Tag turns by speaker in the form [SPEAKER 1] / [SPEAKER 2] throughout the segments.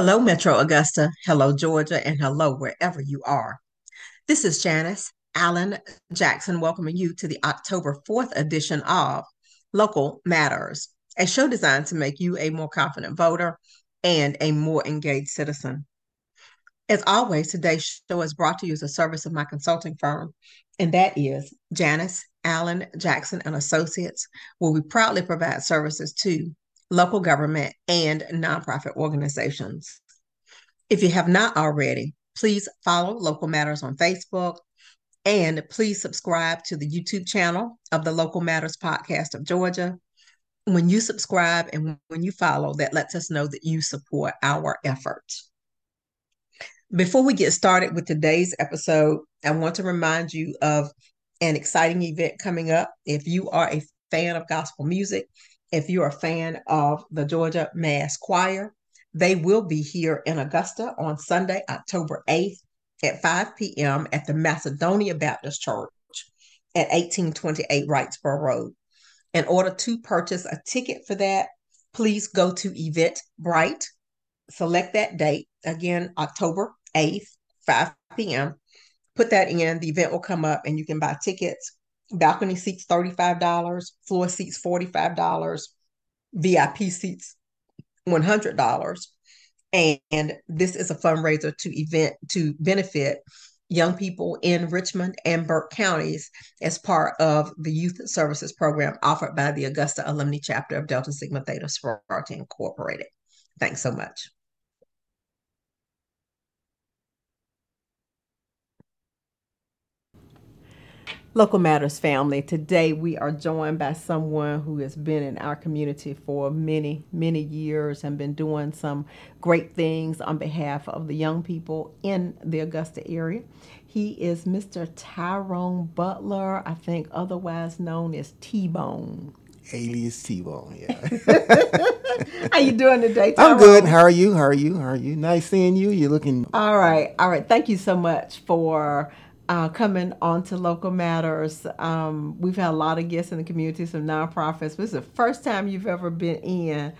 [SPEAKER 1] Hello, Metro Augusta. Hello, Georgia. And hello, wherever you are. This is Janice Allen Jackson welcoming you to the October 4th edition of Local Matters, a show designed to make you a more confident voter and a more engaged citizen. As always, today's show is brought to you as a service of my consulting firm, and that is Janice Allen Jackson and Associates, where we proudly provide services to local government, and nonprofit organizations. If you have not already, please follow Local Matters on Facebook and please subscribe to the YouTube channel of the Local Matters Podcast of Georgia. When you subscribe and when you follow, that lets us know that you support our efforts. Before we get started with today's episode, I want to remind you of an exciting event coming up. If you are a fan of gospel music, if you're a fan of the Georgia Mass Choir, they will be here in Augusta on Sunday, October 8th at 5 p.m. at the Macedonia Baptist Church at 1828 Wrightsboro Road. In order to purchase a ticket for that, please go to Eventbrite, select that date, again, October 8th, 5 p.m. Put that in, the event will come up and you can buy tickets balcony seats $35, floor seats $45, VIP seats $100. And this is a fundraiser to event to benefit young people in Richmond and Burke counties as part of the youth services program offered by the Augusta Alumni Chapter of Delta Sigma Theta Sorority Incorporated. Thanks so much. Local Matters family, today we are joined by someone who has been in our community for many, many years and been doing some great things on behalf of the young people in the Augusta area. He is Mr. Tyrone Butler, I think otherwise known as T-Bone.
[SPEAKER 2] Alias T-Bone, yeah.
[SPEAKER 1] How you doing today, Tyrone?
[SPEAKER 2] I'm good. How are you? How are you? How are you? Nice seeing you. You're looking...
[SPEAKER 1] All right. All right. Thank you so much for uh, coming on to Local Matters. Um, we've had a lot of guests in the community, some nonprofits. This is the first time you've ever been in,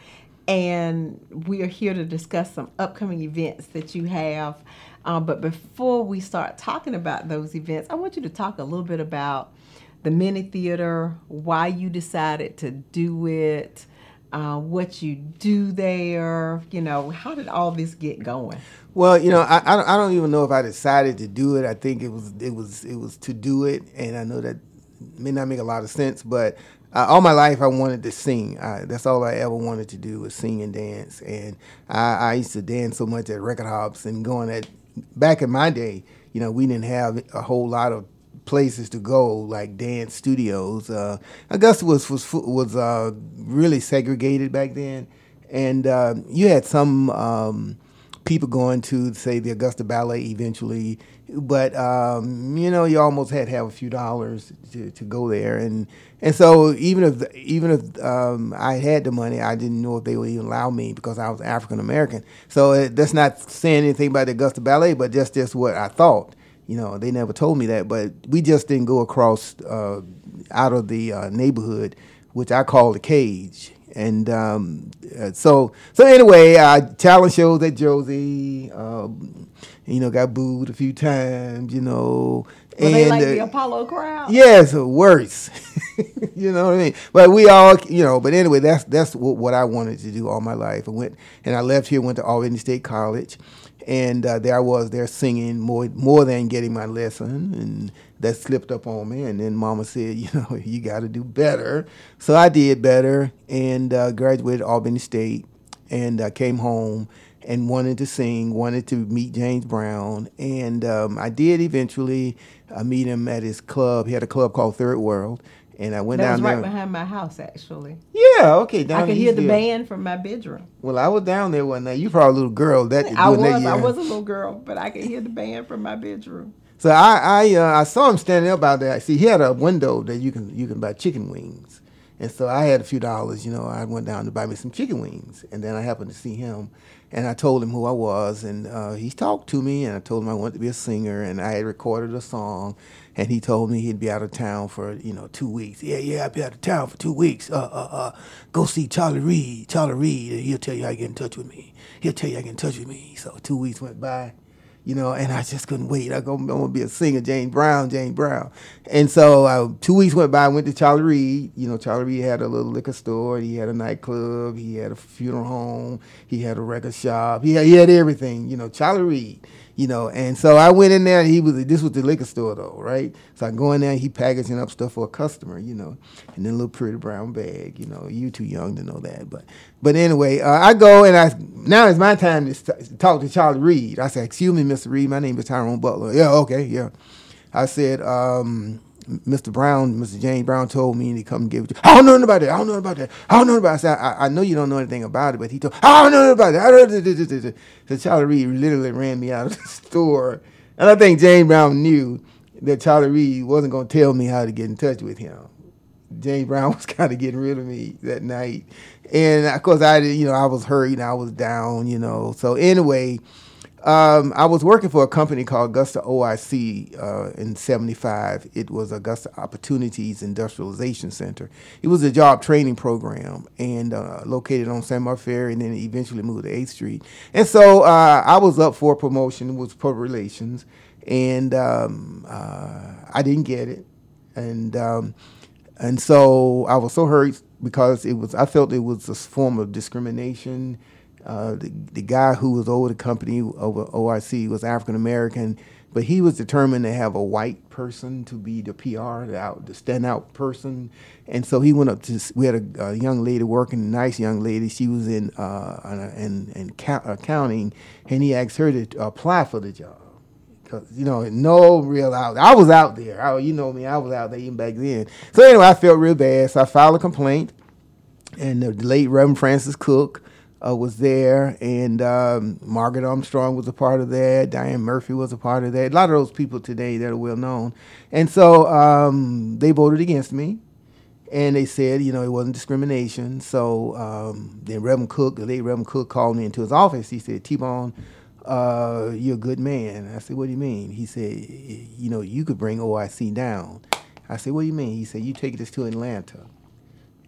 [SPEAKER 1] and we are here to discuss some upcoming events that you have. Uh, but before we start talking about those events, I want you to talk a little bit about the Mini Theater, why you decided to do it, uh, what you do there. You know, how did all this get going?
[SPEAKER 2] Well, you know, I, I don't even know if I decided to do it. I think it was it was it was to do it, and I know that may not make a lot of sense, but uh, all my life I wanted to sing. That's all I ever wanted to do was sing and dance, and I, I used to dance so much at record hops and going at. Back in my day, you know, we didn't have a whole lot of places to go, like dance studios. Uh, Augusta was was was uh, really segregated back then, and uh, you had some um, people going to say the Augusta Ballet eventually, but um, you know you almost had to have a few dollars to, to go there, and and so even if even if um, I had the money, I didn't know if they would even allow me because I was African American. So it, that's not saying anything about the Augusta Ballet, but just just what I thought. You know, they never told me that, but we just didn't go across uh, out of the uh, neighborhood, which I call the cage. And um, uh, so, so anyway, I talent shows at Josie. Um, you know, got booed a few times. You know,
[SPEAKER 1] Were and they like the Apollo crowd.
[SPEAKER 2] Yes, worse. you know what I mean? But we all, you know. But anyway, that's that's what, what I wanted to do all my life. I went and I left here, went to Albany State College, and uh, there I was there singing more more than getting my lesson, and that slipped up on me. And then Mama said, you know, you got to do better. So I did better and uh, graduated Albany State, and uh, came home and wanted to sing, wanted to meet James Brown, and um, I did eventually uh, meet him at his club. He had a club called Third World, and I went down.
[SPEAKER 1] that
[SPEAKER 2] down
[SPEAKER 1] was right
[SPEAKER 2] there.
[SPEAKER 1] behind my house, actually.
[SPEAKER 2] Yeah, okay. Down
[SPEAKER 1] I could hear the band from my bedroom.
[SPEAKER 2] Well, I was down there one night. You probably a little girl that
[SPEAKER 1] I was,
[SPEAKER 2] that year.
[SPEAKER 1] I was a little girl, but I could hear the band from my bedroom.
[SPEAKER 2] So I I, uh, I saw him standing up out there. I See, he had a window that you can you can buy chicken wings, and so I had a few dollars. You know, I went down to buy me some chicken wings, and then I happened to see him, and I told him who I was, and uh, he talked to me, and I told him I wanted to be a singer, and I had recorded a song, and he told me he'd be out of town for you know two weeks. Yeah, yeah, I'll be out of town for two weeks. Uh, uh, uh, go see Charlie Reed. Charlie Reed, and he'll tell you how to get in touch with me. He'll tell you how to get in touch with me. So two weeks went by you know, and I just couldn't wait. I go, I'm gonna be a singer, Jane Brown, Jane Brown. And so two weeks went by. I went to Charlie Reed. You know, Charlie Reed had a little liquor store. He had a nightclub. He had a funeral home. He had a record shop. He had, he had everything. You know, Charlie Reed you know. And so I went in there. he was this was the liquor store though, right? So I go in there. he packaging up stuff for a customer, you know, and then a little pretty brown bag. You know, you too young to know that, but but anyway, uh, I go and I now it's my time to talk to Charlie Reed. I said, "Excuse me, Mr. Reed. My name is Tyrone Butler." Yeah, okay, yeah. I said, um, Mr. Brown, Mr. James Brown told me to come give it to you. I don't know about that. I don't know about that. I don't know about that. I I, I know you don't know anything about it, but he told I don't know about that. I don't know. So Charlie Reed literally ran me out of the store. And I think James Brown knew that Charlie Reed wasn't going to tell me how to get in touch with him. James Brown was kind of getting rid of me that night. And of course, I, you know, I was hurt and I was down, you know. So anyway, um, I was working for a company called Augusta OIC uh, in '75. It was Augusta Opportunities Industrialization Center. It was a job training program and uh, located on Sand Bar Ferry, and then eventually moved to 8th Street. And so uh, I was up for promotion, was public relations, and um, uh, I didn't get it, and um, and so I was so hurt because it was I felt it was a form of discrimination uh, the, the guy who was over the company over OIC was African American, but he was determined to have a white person to be the PR, the, out, the standout person. And so he went up to, we had a, a young lady working, a nice young lady. She was in, uh, in, in accounting, and he asked her to apply for the job. Cause you know, no real out. I was out there. I, you know me. I was out there even back then. So anyway, I felt real bad. So I filed a complaint, and the late Reverend Francis Cook uh, was there, and um, Margaret Armstrong was a part of that. Diane Murphy was a part of that. A lot of those people today that are well known, and so um, they voted against me, and they said, you know, it wasn't discrimination. So um, then Reverend Cook, the late Reverend Cook, called me into his office. He said, T-Bone, uh, you're a good man. I said, what do you mean? He said, you know, you could bring OIC down. I said, what do you mean? He said, you take this to Atlanta,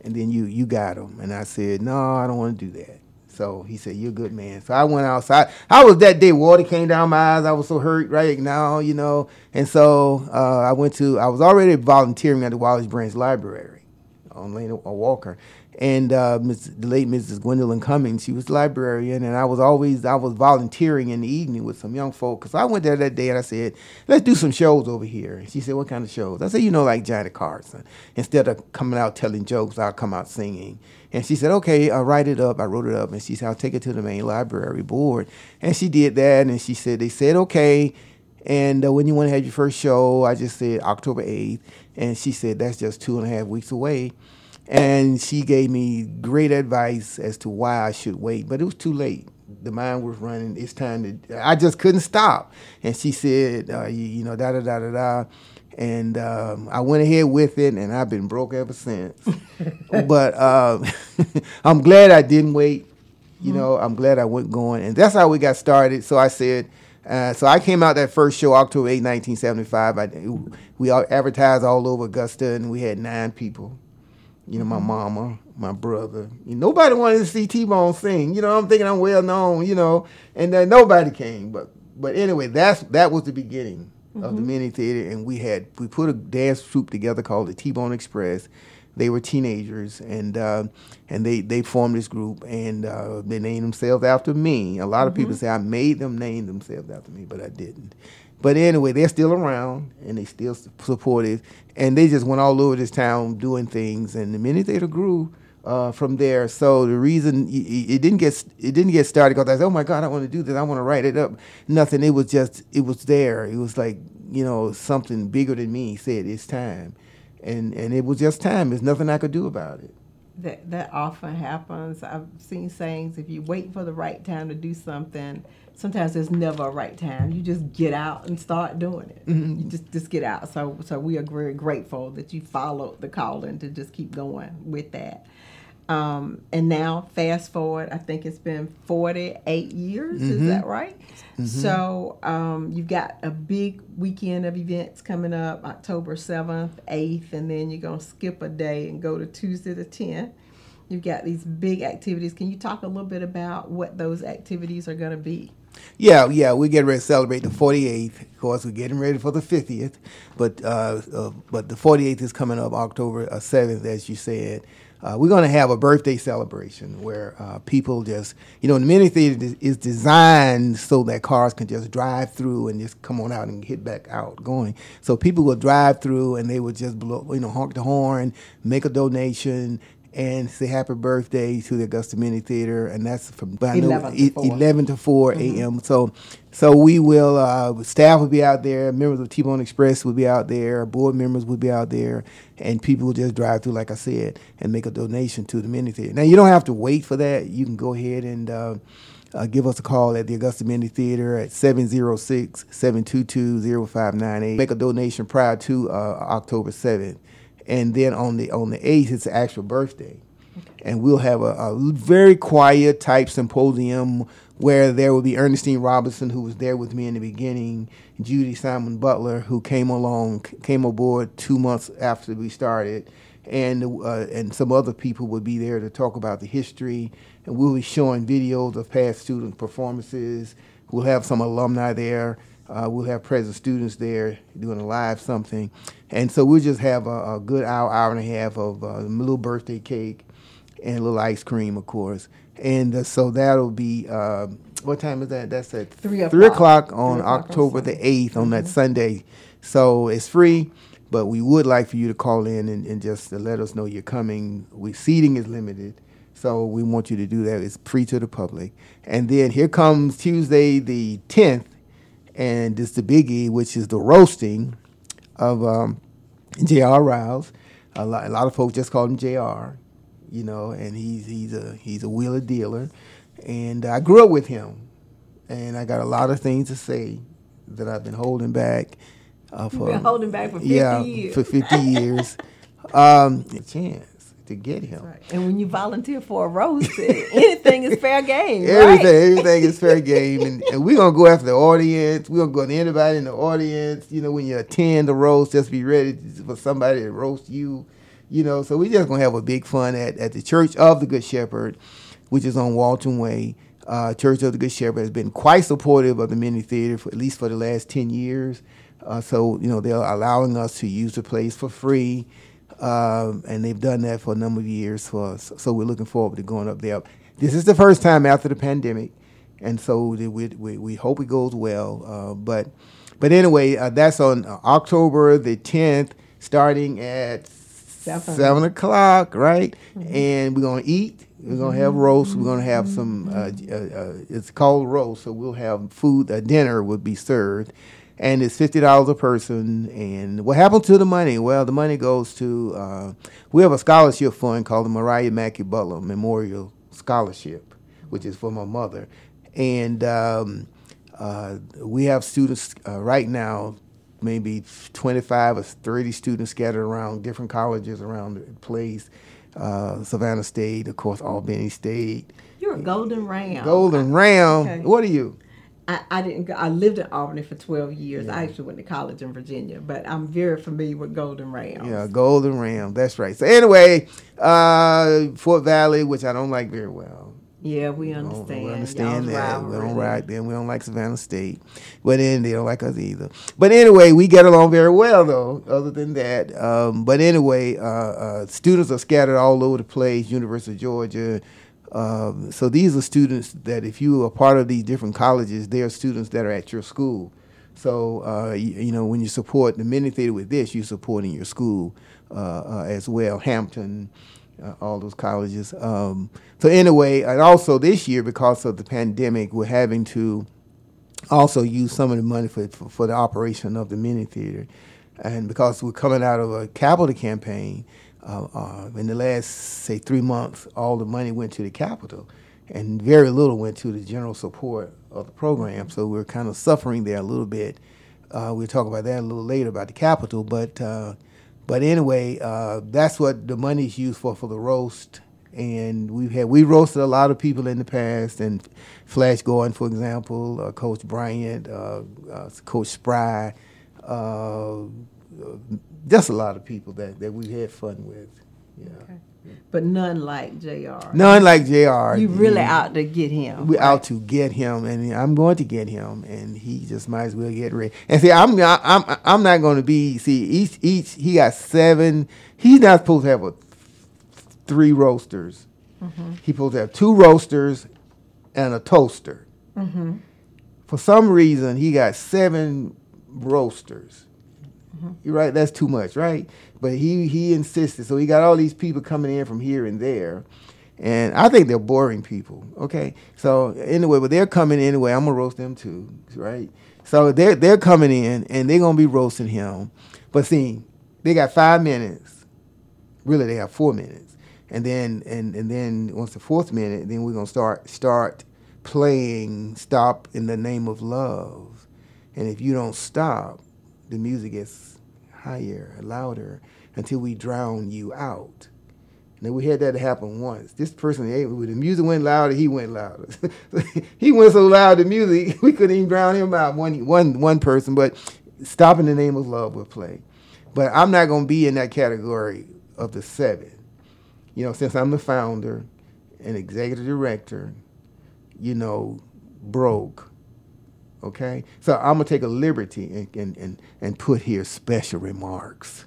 [SPEAKER 2] and then you you got them. And I said, no, I don't want to do that. So he said, "You're a good man." So I went outside. I was that day. Water came down my eyes. I was so hurt right now, you know. And so uh, I went to. I was already volunteering at the Wallace Branch Library on Laney Walker, and uh, Ms., the late Mrs. Gwendolyn Cummings, she was librarian, and I was always I was volunteering in the evening with some young folk. Cause I went there that day and I said, "Let's do some shows over here." And she said, "What kind of shows?" I said, "You know, like Johnny Carson. Instead of coming out telling jokes, I'll come out singing." And she said, okay, I'll write it up. I wrote it up. And she said, I'll take it to the main library board. And she did that. And she said, they said, okay. And uh, when you want to have your first show, I just said October 8th. And she said, that's just two and a half weeks away. And she gave me great advice as to why I should wait. But it was too late. The mind was running. It's time to, I just couldn't stop. And she said, uh, you, you know, da da da da da and um, I went ahead with it, and I've been broke ever since. but uh, I'm glad I didn't wait. You mm-hmm. know, I'm glad I went going, and that's how we got started. So I said, uh, so I came out that first show October 8, 1975. I, we all advertised all over Augusta, and we had nine people. You know, my mm-hmm. mama, my brother. You know, nobody wanted to see T-Bone sing. You know, I'm thinking I'm well known. You know, and then nobody came. But but anyway, that's that was the beginning mm-hmm. of the mm-hmm. mini theater, and we had we put a dance troupe together called the T Bone Express. They were teenagers, and uh, and they they formed this group, and uh, they named themselves after me. A lot of mm-hmm. people say I made them name themselves after me, but I didn't. But anyway, they're still around, and they still supportive, and they just went all over this town doing things, and the mini theater grew. Uh, from there. So the reason it, didn't get it didn't get started because I said, "Oh my God, I want to do this. I want to write it up." Nothing. It was just it was there. It was like you know something bigger than me said it's time, and and it was just time. There's nothing I could do about it.
[SPEAKER 3] That that often happens. I've seen sayings: if you wait for the right time to do something, sometimes there's never a right time. You just get out and start doing it. Mm-hmm. You just just get out. So so we are very grateful that you followed the calling to just keep going with that. Um, and now, fast forward, I think it's been 48 years. Mm-hmm. Is that right? Mm-hmm. So um, you've got a big weekend of events coming up October 7th, 8th, and then you're going to skip a day and go to Tuesday the 10th. You've got these big activities. Can you talk a little bit about what those activities are going to be?
[SPEAKER 2] Yeah, yeah, we're getting ready to celebrate the 48th. Of course, we're getting ready for the 50th, but uh, uh, but the 48th is coming up October 7th, uh, as you said. Uh, we're going to have a birthday celebration where uh, people just, you know, the mini theater is designed so that cars can just drive through and just come on out and hit back out going. So people will drive through and they will just blow, you know, honk the horn, make a donation, and say happy birthday to the Augusta Mini Theater, and that's from 11, to 4. 11 to 4 a.m. Mm-hmm. So, so we will uh, staff will be out there, members of T-Bone Express will be out there, board members will be out there, and people will just drive through, like I said, and make a donation to the Mini Theater. Now you don't have to wait for that; you can go ahead and. Uh, uh, give us a call at the Augusta Mini Theater at 706-722-0598. Make a donation prior to uh, October 7th and then on the on the eighth it's the actual birthday, and we'll have a, a, very quiet type symposium where there will be Ernestine Robinson, who was there with me in the beginning, Judy Simon Butler, who came along came aboard two months after we started, and uh, and some other people will be there to talk about the history, and we'll be showing videos of past student performances. We'll have some alumni there. Uh, we'll have present students there doing a live something. And so we'll just have a, a good hour, hour and a half of uh, a little birthday cake and a little ice cream, of course. And uh, so that'll be, uh, what time is that? That's at 3 o'clock, 3 o'clock on three o'clock October on the 8th on mm-hmm. that Sunday. So it's free, but we would like for you to call in and, and just to let us know you're coming. We Seating is limited. So we want you to do that. It's free to the public. And then here comes Tuesday the 10th and it's the biggie, which is the roasting of um, J.R. Rouse. A lot, a lot of folks just call him J.R. You know, and he's he's a he's a wheeler dealer, and I grew up with him, and I got a lot of things to say that I've been holding back.
[SPEAKER 3] Uh, for, You've been holding back for 50
[SPEAKER 2] yeah,
[SPEAKER 3] years.
[SPEAKER 2] for 50 years. Um, chance to get him.
[SPEAKER 3] Right. And when you volunteer for a roast, anything is fair game.
[SPEAKER 2] Everything, right? everything is fair game, and, and we're gonna go after the audience. We're gonna go to anybody in the audience. You know, when you attend the roast, just be ready for somebody to roast you. You know, so we're just gonna have a big fun at, at the Church of the Good Shepherd, which is on Walton Way. Uh, Church of the Good Shepherd has been quite supportive of the mini theater for at least for the last ten years. Uh, so you know they're allowing us to use the place for free. Um, and they've done that for a number of years for us. So we're looking forward to going up there. This is the first time after the pandemic, and so we we, we hope it goes well. Uh, but but anyway, uh, that's on October the tenth, starting at seven, seven o'clock, right? Mm-hmm. And we're gonna eat. We're gonna have roast. We're gonna have some. Uh, uh, uh, it's called roast, so we'll have food. A dinner would be served and it's fifty dollars a person. And what happened to the money? Well, the money goes to uh, we have a scholarship fund called the Mariah Mackey Butler Memorial Scholarship, which is for my mother, and um, uh, we have students uh, right now. Maybe 25 or 30 students scattered around different colleges around the place. Uh, Savannah State, of course, Albany State.
[SPEAKER 3] You're a Golden Ram.
[SPEAKER 2] Golden Ram. Okay. What are you?
[SPEAKER 3] I, I didn't go, I lived in Albany for 12 years. Yeah. I actually went to college in Virginia, but I'm very familiar with Golden Ram.
[SPEAKER 2] Yeah, Golden Ram. That's right. So anyway, uh, Fort Valley, which I don't like very well.
[SPEAKER 3] Yeah, we understand.
[SPEAKER 2] We understand that. We don't like them. We don't like Savannah State. But then they don't like us either. But anyway, we get along very well, though, other than that. Um, but anyway, uh, uh, students are scattered all over the place University of Georgia, um, so these are students that, if you are part of these different colleges, they are students that are at your school. So uh, you, you, know when you support the mini theater with this, you're supporting your school uh, uh, as well. Hampton, uh, all those colleges. Um, so anyway, and also this year because of the pandemic, we're having to also use some of the money for, for, for the operation of the mini theater, and because we're coming out of a capital campaign uh, uh, in the last, say, three months, all the money went to the capital, and very little went to the general support of the program. So we're kind of suffering there a little bit. Uh, we'll talk about that a little later about the capital, but uh, but anyway, uh, that's what the money is used for for the roast and we've had we roasted a lot of people in the past, and Flash Gordon, for example, uh, Coach Bryant, Coach Spry, just a lot of people that, that we had fun with. Yeah.
[SPEAKER 1] Okay. But none like J.R.
[SPEAKER 2] None like J.R.
[SPEAKER 1] You really out to get him.
[SPEAKER 2] We right? out to get him, and I'm going to get him, and he just might as well get ready. And see, I'm I'm I'm not going to be. See, each each he got seven. He's not supposed to have a three roasters. Mm-hmm. He's supposed to have two roasters and a toaster. Mm-hmm. For some reason, he got seven roasters. Mm-hmm. You're right. That's too much, right? But he he insisted. So he got all these people coming in from here and there. And I think they're boring people. Okay. So anyway, but they're coming anyway. I'm gonna roast them too, right? So they're they're coming in and they're gonna be roasting him. But see, they got five minutes. Really, they have four minutes. And then and, and then once the fourth minute, then we're gonna start start playing "Stop in the Name of Love." And if you don't stop, the music gets higher, louder, until we drown you out. Now we had that happen once. This person, when the music went louder, he went louder. he went so loud, the music we couldn't even drown him out. One, one, one person, but stopping the Name of Love" would play. But I'm not going to be in that category of the seven. You know, since I'm the founder and executive director, you know, broke. Okay? So I'm going to take a liberty and, and, and, and put here special remarks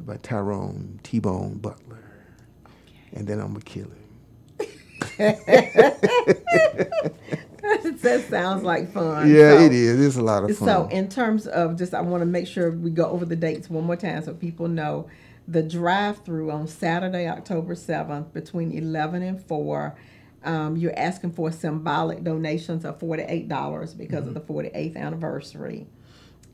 [SPEAKER 2] by Tyrone T Bone Butler. And then I'm going to kill him.
[SPEAKER 1] that sounds like fun.
[SPEAKER 2] Yeah, so, it is. It's a lot of fun.
[SPEAKER 1] So, in terms of just, I want to make sure we go over the dates one more time so people know the drive through on Saturday, October 7th, between 11 and 4 um, you're asking for symbolic donations of $48 because mm-hmm. of the 48th anniversary.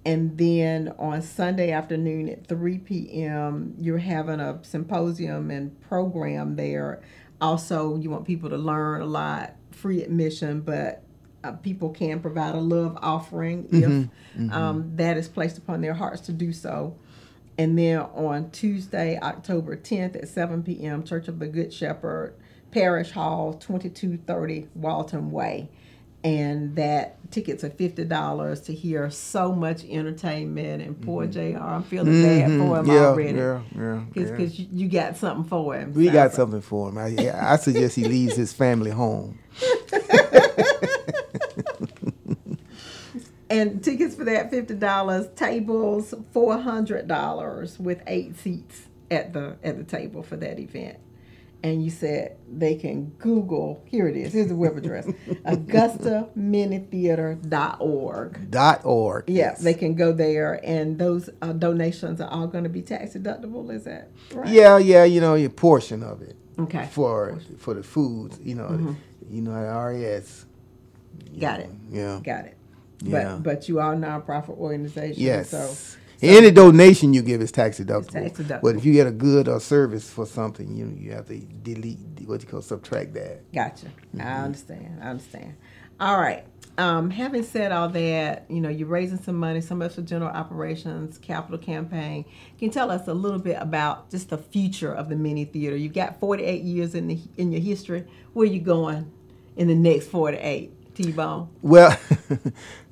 [SPEAKER 1] And then on Sunday afternoon at 3 p.m., you're having a symposium and program there. Also, you want people to learn a lot, free admission, but uh, people can provide a love offering mm-hmm. if mm-hmm. Um, that is placed upon their hearts to do so. And then on Tuesday, October 10th at 7 p.m., Church of the Good Shepherd Parish Hall, 2230 Walton Way. And that tickets are fifty dollars to hear so much entertainment and poor mm-hmm. J.R. I'm feeling mm-hmm. bad for him
[SPEAKER 2] yeah,
[SPEAKER 1] already.
[SPEAKER 2] Yeah, yeah,
[SPEAKER 1] Because yeah. you, you, got something for him.
[SPEAKER 2] We got something for him. I, I suggest he leaves his family home.
[SPEAKER 1] and tickets for that fifty dollars. Tables four hundred dollars with eight seats at the at the table for that event and you said they can Google, here it is, here's the web address, AugustaMiniTheater.org.
[SPEAKER 2] Dot org.
[SPEAKER 1] Yeah, yes. they can go there, and those uh, donations are all going to be tax deductible. Is that right?
[SPEAKER 2] Yeah, yeah, you know, a portion of it.
[SPEAKER 1] Okay.
[SPEAKER 2] For for the foods, you know, mm-hmm. you know, RES.
[SPEAKER 1] Got know, it.
[SPEAKER 2] Yeah.
[SPEAKER 1] Got it. Yeah. But but you are a nonprofit organization.
[SPEAKER 2] Yes.
[SPEAKER 1] So
[SPEAKER 2] any donation you give is tax deductible.
[SPEAKER 1] tax deductible.
[SPEAKER 2] But if you get a good or service for something, you you have to delete what you call subtract that.
[SPEAKER 1] Gotcha. Mm-hmm. I understand. I understand. All right. Um, having said all that, you know, you're raising some money, some of for general operations, capital campaign. Can you tell us a little bit about just the future of the mini theater? You've got 48 years in the in your history. Where are you going in the next 48? T-Bone?
[SPEAKER 2] Well, oh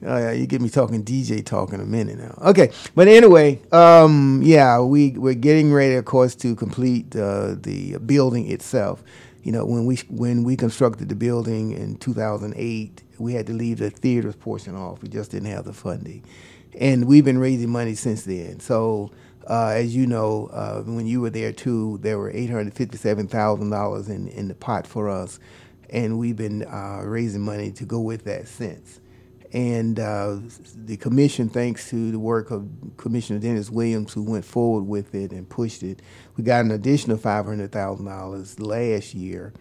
[SPEAKER 2] yeah, you get me talking DJ talk in a minute now. Okay, but anyway, um, yeah, we we're getting ready, of course, to complete uh, the building itself. You know, when we when we constructed the building in 2008, we had to leave the theaters portion off. We just didn't have the funding, and we've been raising money since then. So. Uh, as you know, uh, when you were there too, there were eight hundred fifty-seven thousand dollars in in the pot for us and we've been uh, raising money to go with that since. And uh, the commission, thanks to the work of Commissioner Dennis Williams, who went forward with it and pushed it, we got an additional five hundred thousand dollars last year.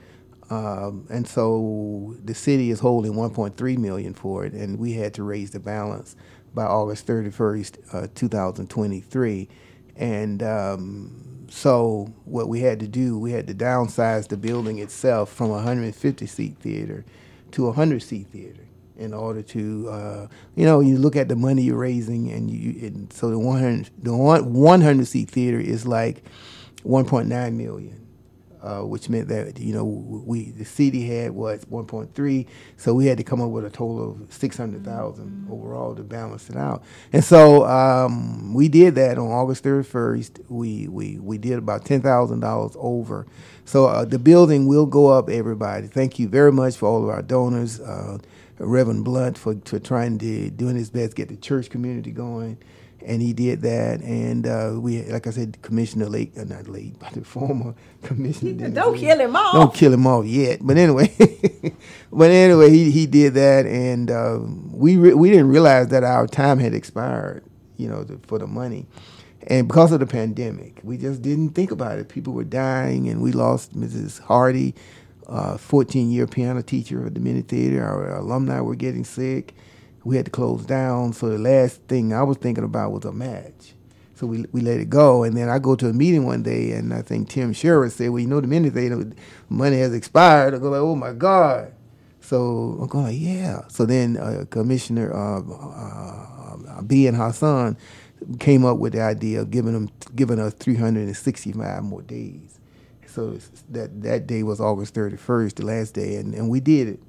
[SPEAKER 2] Um, and so the city is holding 1.3 million for it, and we had to raise the balance by August 31st, uh, 2023. And um, so what we had to do, we had to downsize the building itself from a 150 seat theater to a 100 seat theater in order to, uh, you know, you look at the money you're raising, and you, and so the 100 the 100 seat theater is like 1.9 million. Uh, which meant that you know we the city had what 1.3, so we had to come up with a total of 600,000 mm-hmm. overall to balance it out. And so um, we did that on August 31st. We we we did about ten thousand dollars over. So uh, the building will go up. Everybody, thank you very much for all of our donors. Uh, Reverend Blunt for, for trying to doing his best to get the church community going and he did that. And uh, we, like I said, Commissioner Lake, uh, not Lake, but the former commissioner.
[SPEAKER 3] Don't kill him off.
[SPEAKER 2] Don't kill him off yet. But anyway, but anyway, he, he did that, and uh, we re- we didn't realize that our time had expired, you know, the, for the money. And because of the pandemic, we just didn't think about it. People were dying, and we lost Mrs. Hardy, 14 year piano teacher at the Mini Theater. Our alumni were getting sick we had to close down. So the last thing I was thinking about was a match. So we we let it go, and then I go to a meeting one day, and I think Tim Sherritt said, "Well, you know, the minute they money has expired, I go like, oh my god." So I'm going, yeah. So then uh, Commissioner uh, uh, Ben Hasan came up with the idea of giving them giving us 365 more days. So that that day was August 31st, the last day, and, and we did it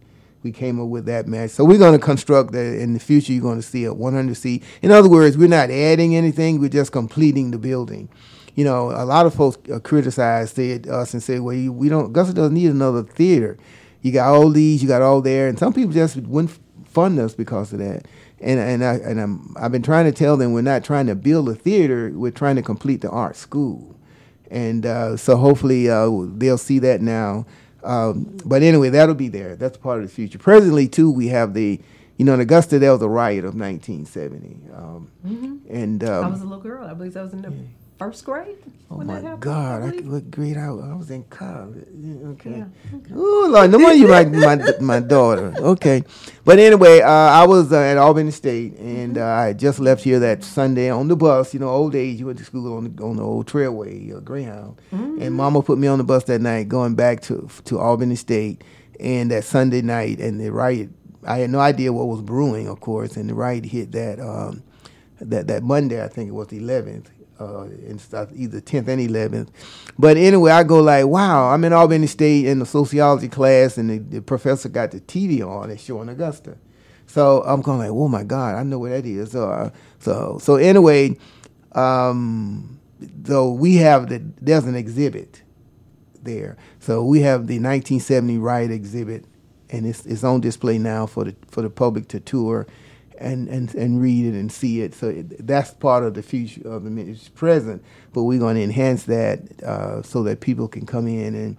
[SPEAKER 2] we came up with that match. So we're going to construct that in the future. You're going to see a 100 seat. In other words, we're not adding anything. We're just completing the building. You know, a lot of folks uh, criticized said, us and said, "Well, you, we don't. Augusta doesn't need another theater. You got all these, you got all there." And some people just wouldn't fund us because of that. And and I and I'm, I've been trying to tell them we're not trying to build a theater. We're trying to complete the art school. And uh, so hopefully uh, they'll see that now. Um, but anyway, that'll be there. That's part of the future. Presently, too, we have the, you know, in Augusta, there was a riot of 1970. Um, mm-hmm. And um,
[SPEAKER 3] I was a little girl. I believe I was in the yeah first grade.
[SPEAKER 2] Oh my God! I, what grade I, I was in college. Okay. Yeah, okay. Oh Lord, no wonder you like my my daughter. Okay, but anyway, uh, I was uh, at Albany State, and uh, I just left here that Sunday on the bus. You know, old age. You went to school on the on the old Trailway, uh, Greyhound, mm-hmm. and Mama put me on the bus that night, going back to to Albany State, and that Sunday night, and the riot. I had no idea what was brewing, of course, and the riot hit that. Um, that, that Monday, I think it was the 11th, uh, in either 10th and 11th. But anyway, I go like, wow, I'm in Albany State in the sociology class, and the, the professor got the TV on and showing Augusta. So I'm going like, oh my God, I know what that is. So, uh, so, so anyway, um, though we have the there's an exhibit there. So we have the 1970 riot exhibit, and it's it's on display now for the for the public to tour and, and, and read it and see it. So it, that's part of the future of the it's present, but we're going to enhance that uh, so that people can come in and,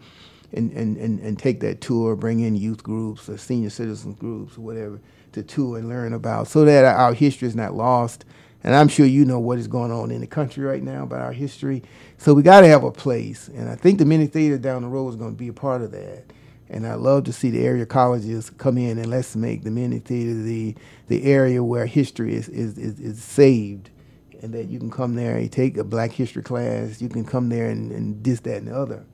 [SPEAKER 2] and, and, and, and take that tour, bring in youth groups or senior citizen groups or whatever to tour and learn about so that our history is not lost. And I'm sure you know what is going on in the country right now about our history. So we got to have a place. And I think the mini theater down the road is going to be a part of that. And I love to see the area colleges come in and let's make the mini theater the the area where history is, is, is, is saved and that you can come there and take a black history class. You can come there and, and this, that, and the other,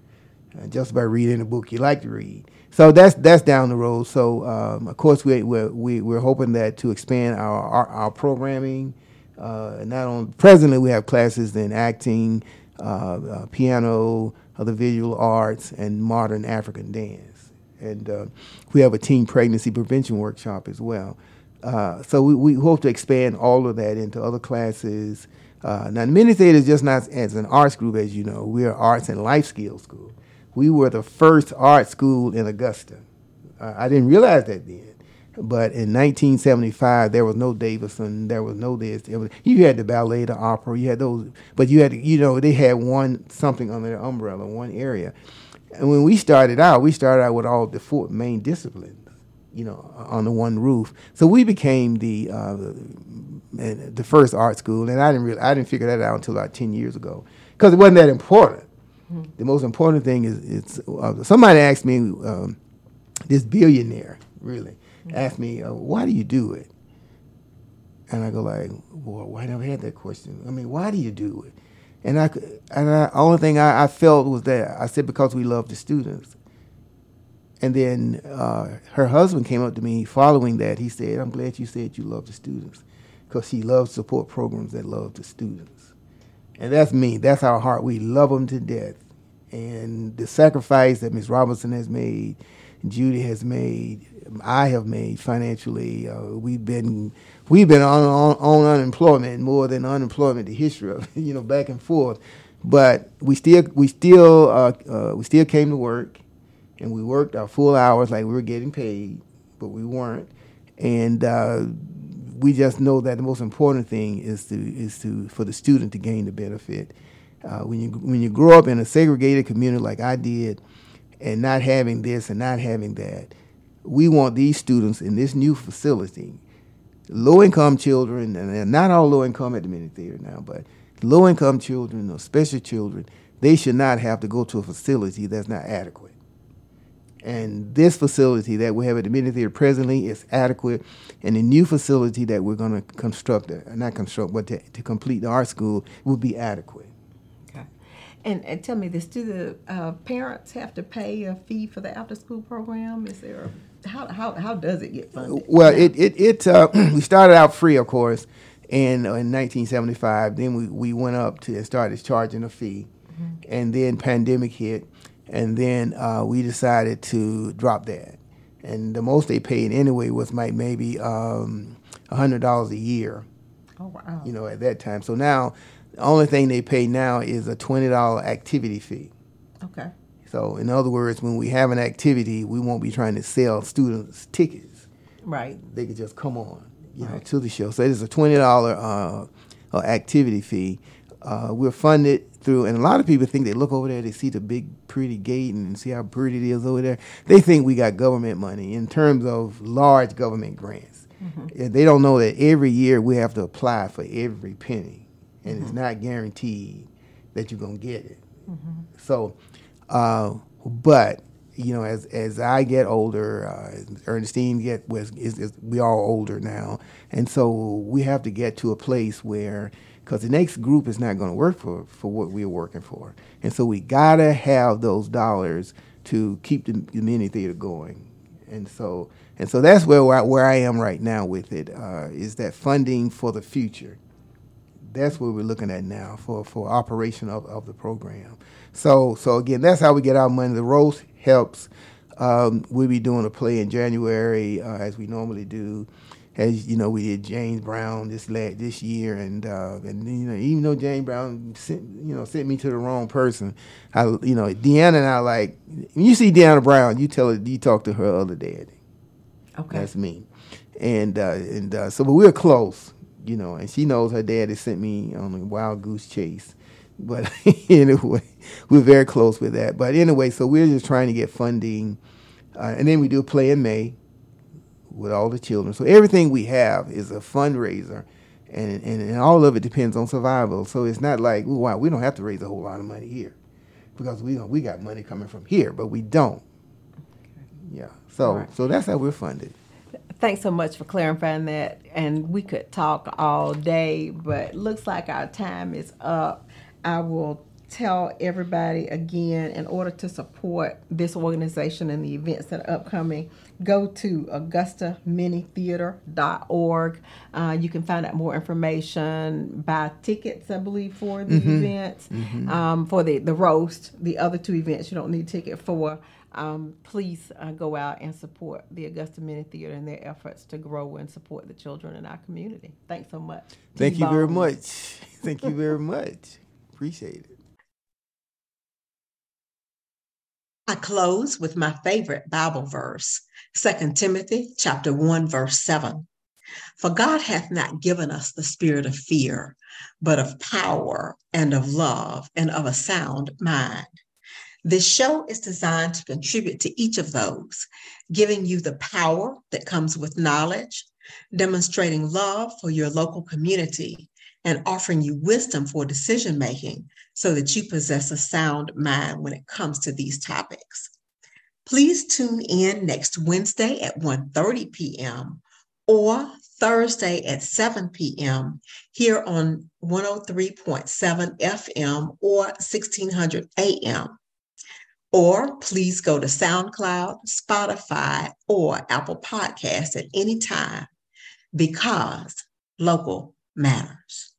[SPEAKER 2] uh, just by reading a book you like to read. So that's that's down the road. So um, of course we we're, we, we're hoping that to expand our our, our programming. Uh, not only presently we have classes in acting, uh, uh piano, other visual arts, and modern African dance and uh, we have a teen pregnancy prevention workshop as well. Uh, so we, we hope to expand all of that into other classes. Uh, now, Mini Theater is just not as an arts group, as you know. We are arts and life skills school. We were the first art school in Augusta. Uh, I didn't realize that then. But in 1975, there was no Davidson, there was no this. Was, you had the ballet, the opera, you had those, but you had, you know, they had one something under their umbrella, one area. And when we started out, we started out with all the four main disciplines, you know, on the one roof. So we became the uh, the first art school, and I didn't really, I didn't figure that out until about ten years ago because it wasn't that important. Mm-hmm. The most important thing is it's uh, somebody asked me um, this billionaire really mm-hmm. asked me uh, why do you do it, and I go like, well, why never had that question? I mean, why do you do it? And I and the only thing I, I, felt was that I said because we love the students. And then uh, her husband came up to me following that. He said, "I'm glad you said you love the students, because she loves support programs that love the students." And that's me. That's our heart. We love them to death, And the sacrifice that Ms. Robinson has made, Judy has made, I have made financially, uh, we've been we've been on, on, on unemployment more than unemployment the history of you know back and forth, but we still we still uh, uh, we still came to work, and we worked our full hours like we were getting paid, but we weren't, and uh, we just know that the most important thing is to is to for the student to gain the benefit. Uh, when you when you grow up in a segregated community like I did, and not having this and not having that, we want these students in this new facility, low income children, and not all low income at the Mini Theater now, but low income children or special children, they should not have to go to a facility that's not adequate. And this facility that we have at the Mini Theater presently is adequate. And the new facility that we're going to construct, not construct, but to, to, complete the art school will be adequate.
[SPEAKER 3] Okay. And, and tell me this do the uh, parents have to pay a fee for the after school program? Is there a, how, how, how does it get funded?
[SPEAKER 2] Well, it, it, it uh, we started out free, of course, and uh, in 1975. Then we, we went up to and started charging a fee. Mm-hmm. And then pandemic hit and then uh, we decided to drop that. And the most they paid anyway was like maybe um, hundred dollars a year.
[SPEAKER 3] Oh wow!
[SPEAKER 2] You know, at that time. So now, the only thing they pay now is a twenty dollar activity fee.
[SPEAKER 3] Okay.
[SPEAKER 2] So in other words, when we have an activity, we won't be trying to sell students tickets.
[SPEAKER 3] Right.
[SPEAKER 2] They could just come on, you right. know, to the show. So it is a twenty dollar uh, activity fee. Uh, we're funded through, and a lot of people think they look over there, they see the big pretty gate and see how pretty it is over there. They think we got government money in terms of large government grants. Mm-hmm. They don't know that every year we have to apply for every penny, and mm-hmm. it's not guaranteed that you're gonna get it. Mm-hmm. So, uh, but you know, as as I get older, uh, Ernestine get was is, is, we all older now, and so we have to get to a place where because the next group is not going to work for, for what we're working for. And so we got to have those dollars to keep the, the mini theater going. And so and so that's where where I, where I am right now with it uh, is that funding for the future. That's what we're looking at now for, for operation of, of the program. So so again, that's how we get our money. The roast helps. Um, we'll be doing a play in January uh, as we normally do as you know, we did James Brown this last, this year, and uh, and you know, even though James Brown sent you know sent me to the wrong person, I you know, Deanna and I like when you see Deanna Brown, you tell her you talk to her other daddy.
[SPEAKER 3] Okay,
[SPEAKER 2] that's me, and uh, and uh, so but we're close, you know, and she knows her daddy sent me on a wild goose chase. But anyway, we're very close with that. But anyway, so we're just trying to get funding, uh, and then we do a play in May with all the children. So everything we have is a fundraiser, and and, and all of it depends on survival. So it's not like wow, we don't have to raise a whole lot of money here because we we got money coming from here, but we don't. Yeah. So right. so that's how we're funded.
[SPEAKER 3] Thanks so much for clarifying that. And we could talk all day, but looks like our time is up. I will tell everybody again in order to support this organization and the events that are upcoming go to augustaMinitheater.org. Uh, you can find out more information, buy tickets, I believe, for the mm-hmm. events, mm-hmm. Um, for the, the roast. The other two events you don't need ticket for. Um, please uh, go out and support the Augusta Mini Theater and their efforts to grow and support the children in our community. Thanks so much.
[SPEAKER 2] Thank T-Bone. you very much. Thank you very much. Appreciate it.
[SPEAKER 1] I close with my favorite Bible verse, 2 Timothy chapter 1 verse 7. For God hath not given us the spirit of fear, but of power and of love and of a sound mind. This show is designed to contribute to each of those, giving you the power that comes with knowledge, demonstrating love for your local community, and offering you wisdom for decision making so that you possess a sound mind when it comes to these topics. Please tune in next Wednesday at 1:30 p.m. or Thursday at 7 p.m. here on 103.7 FM or 1600 AM. Or please go to SoundCloud, Spotify, or Apple Podcasts at any time because local matters.